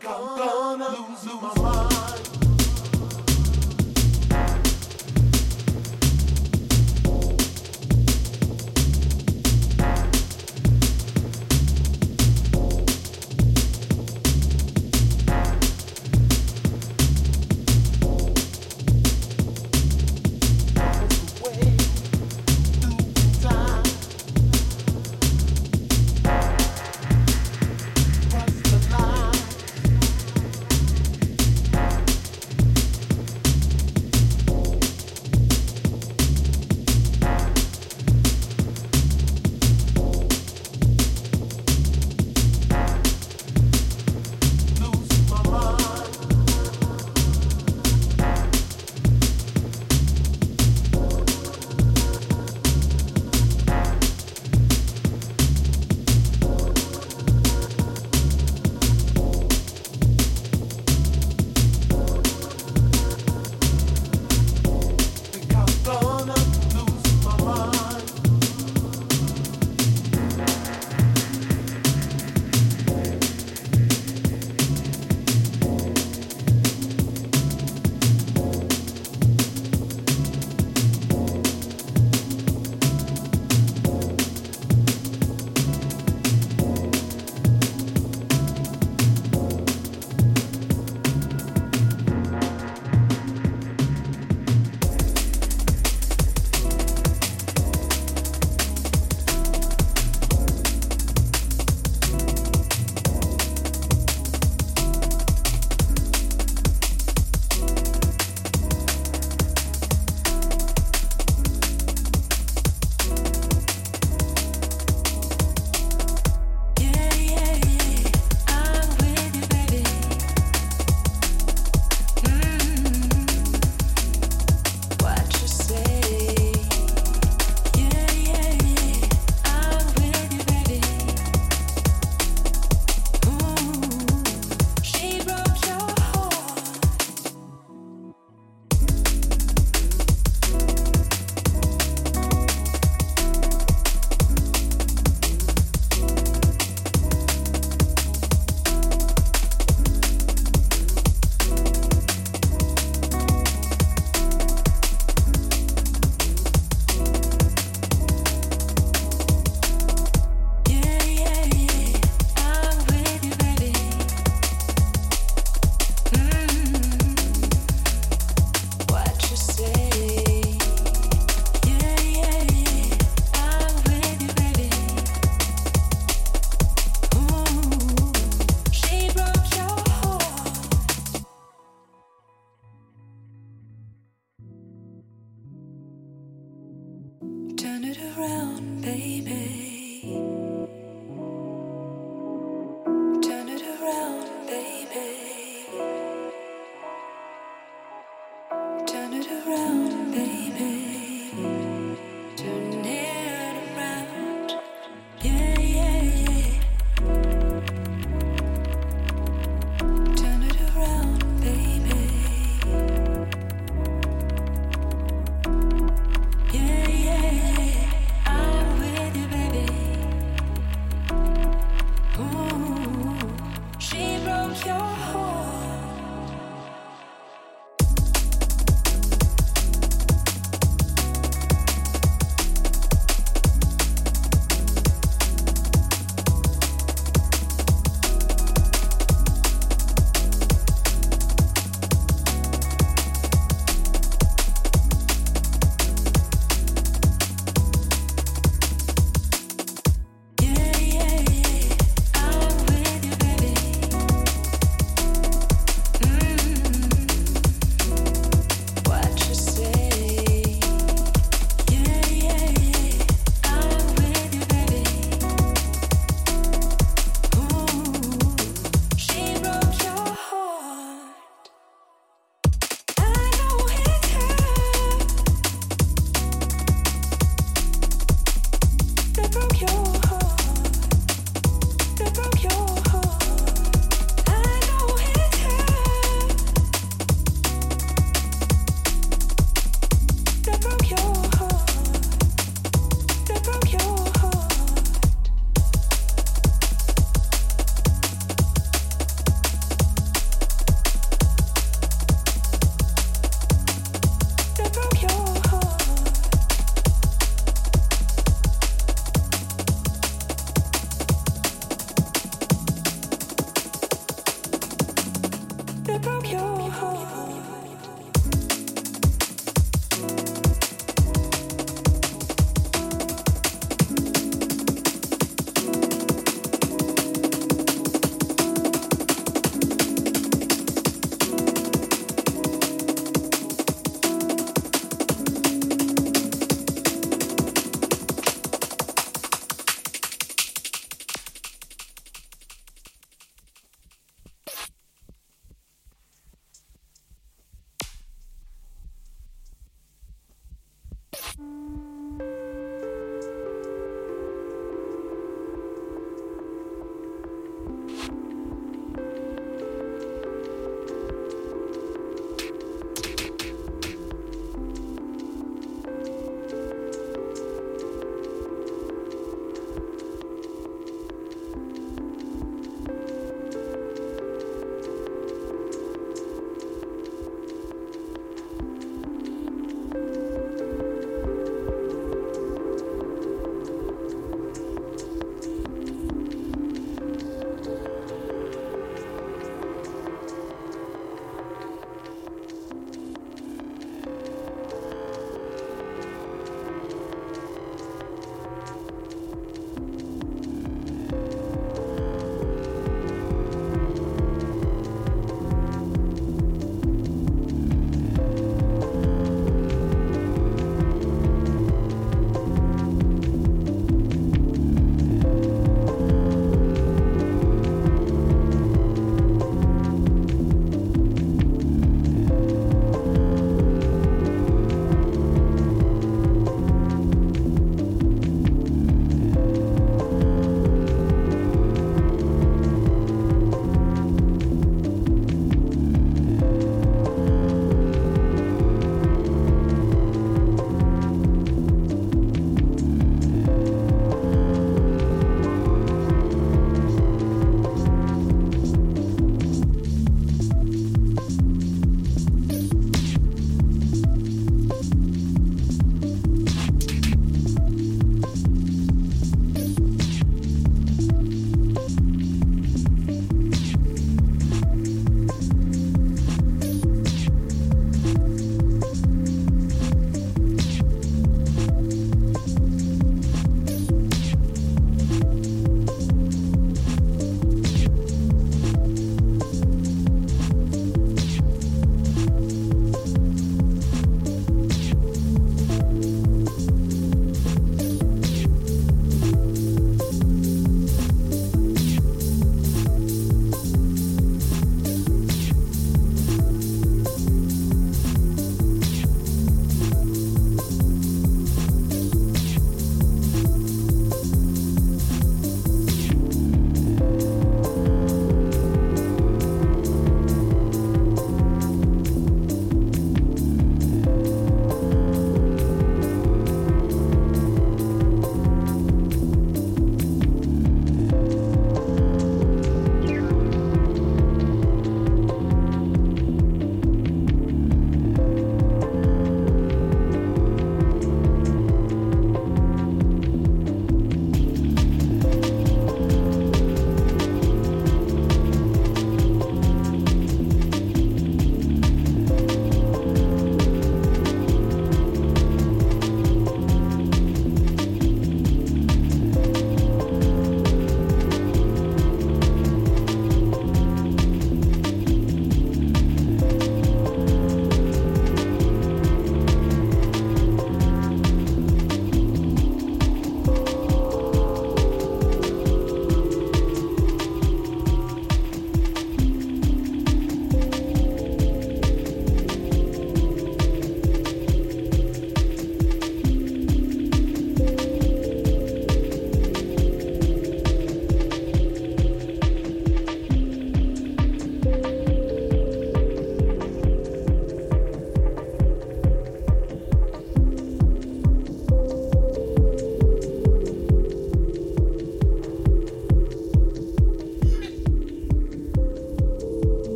Think I'm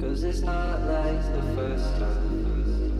Cause it's not like the first time.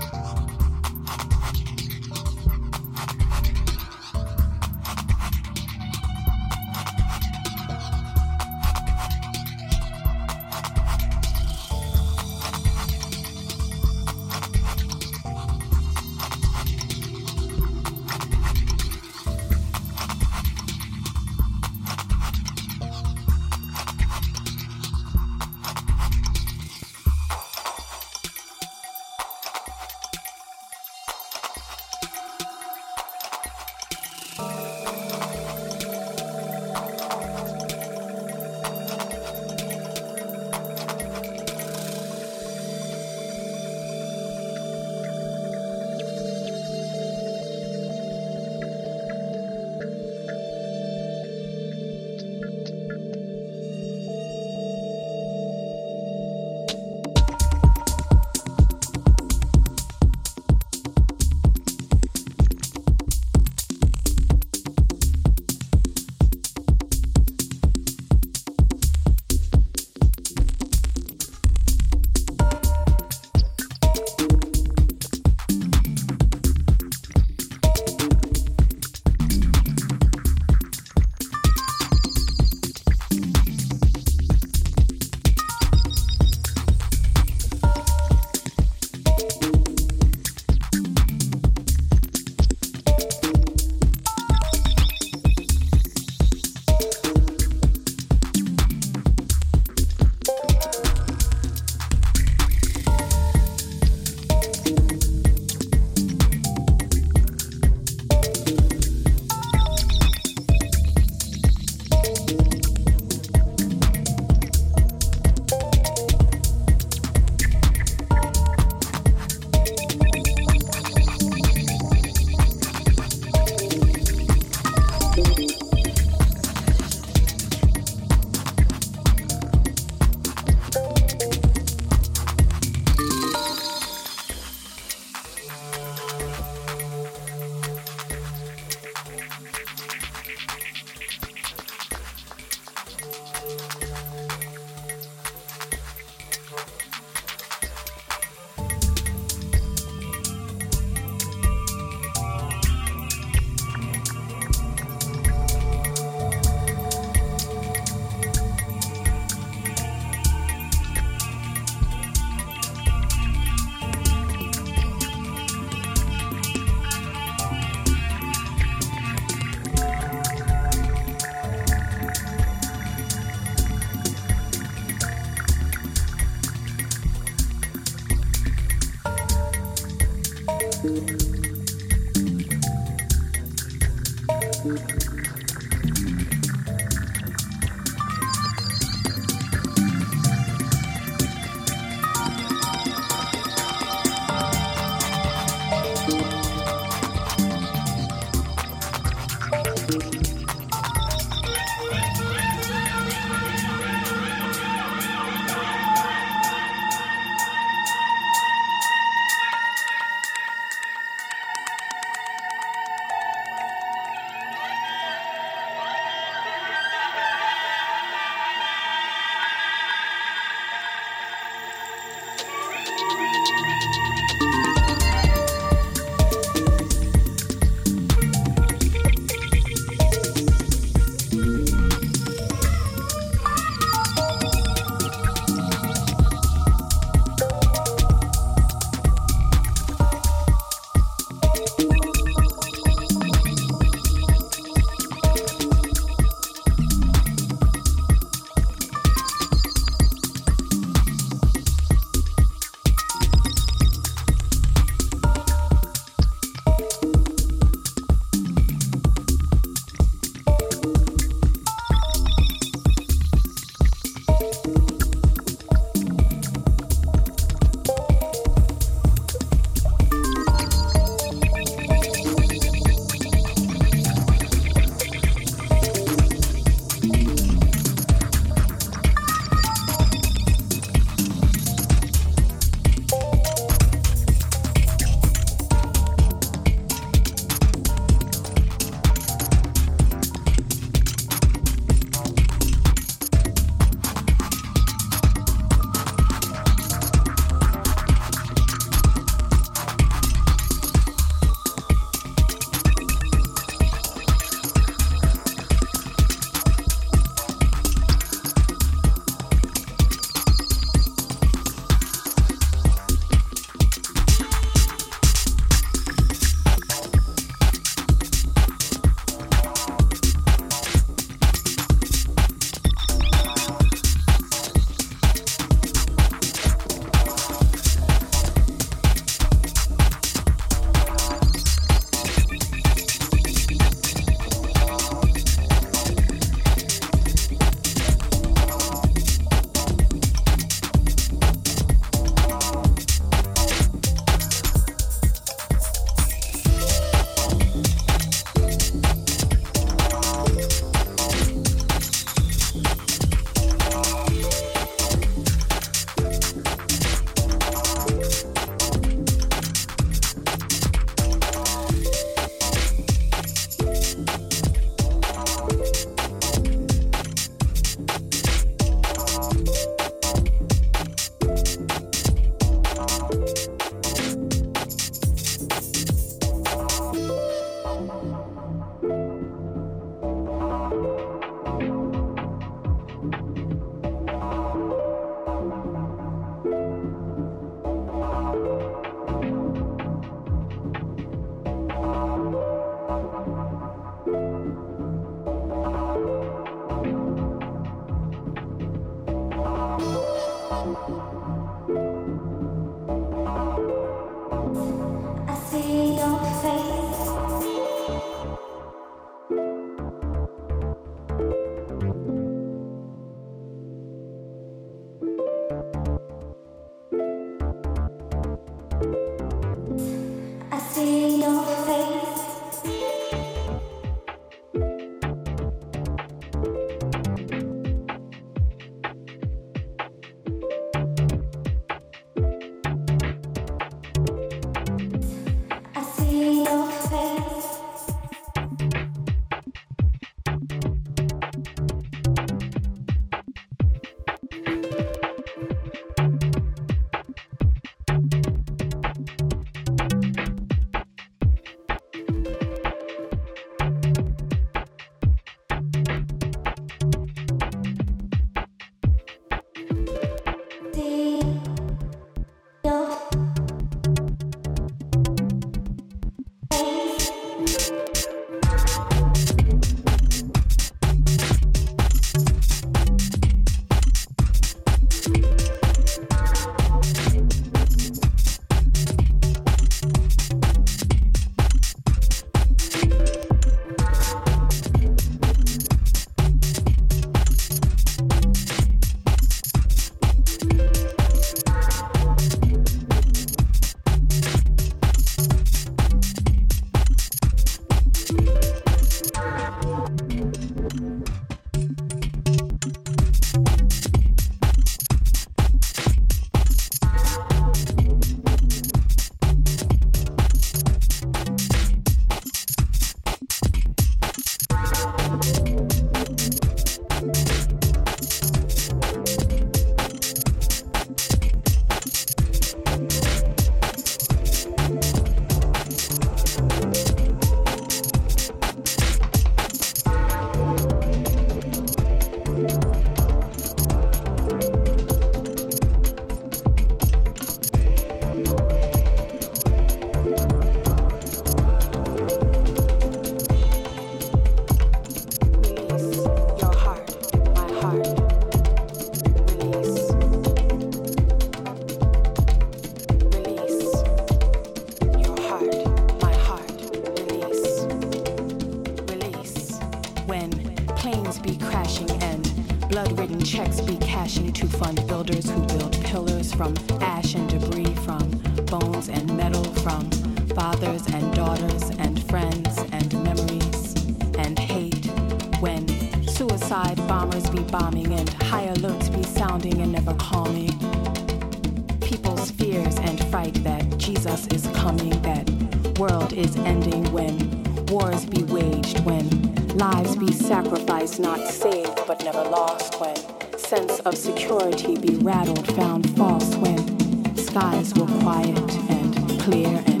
when lives be sacrificed, not saved, but never lost when sense of security be rattled, found false when skies were quiet and clear and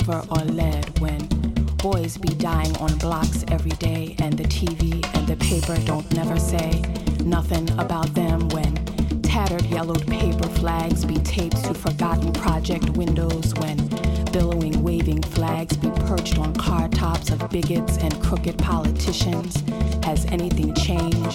silver or lead when boys be dying on blocks every day and the TV and the paper don't never say nothing about them when tattered yellowed paper flags be taped to forgotten project windows when billowing waving flags be perched on car tops of bigots and crooked politicians. Has anything changed?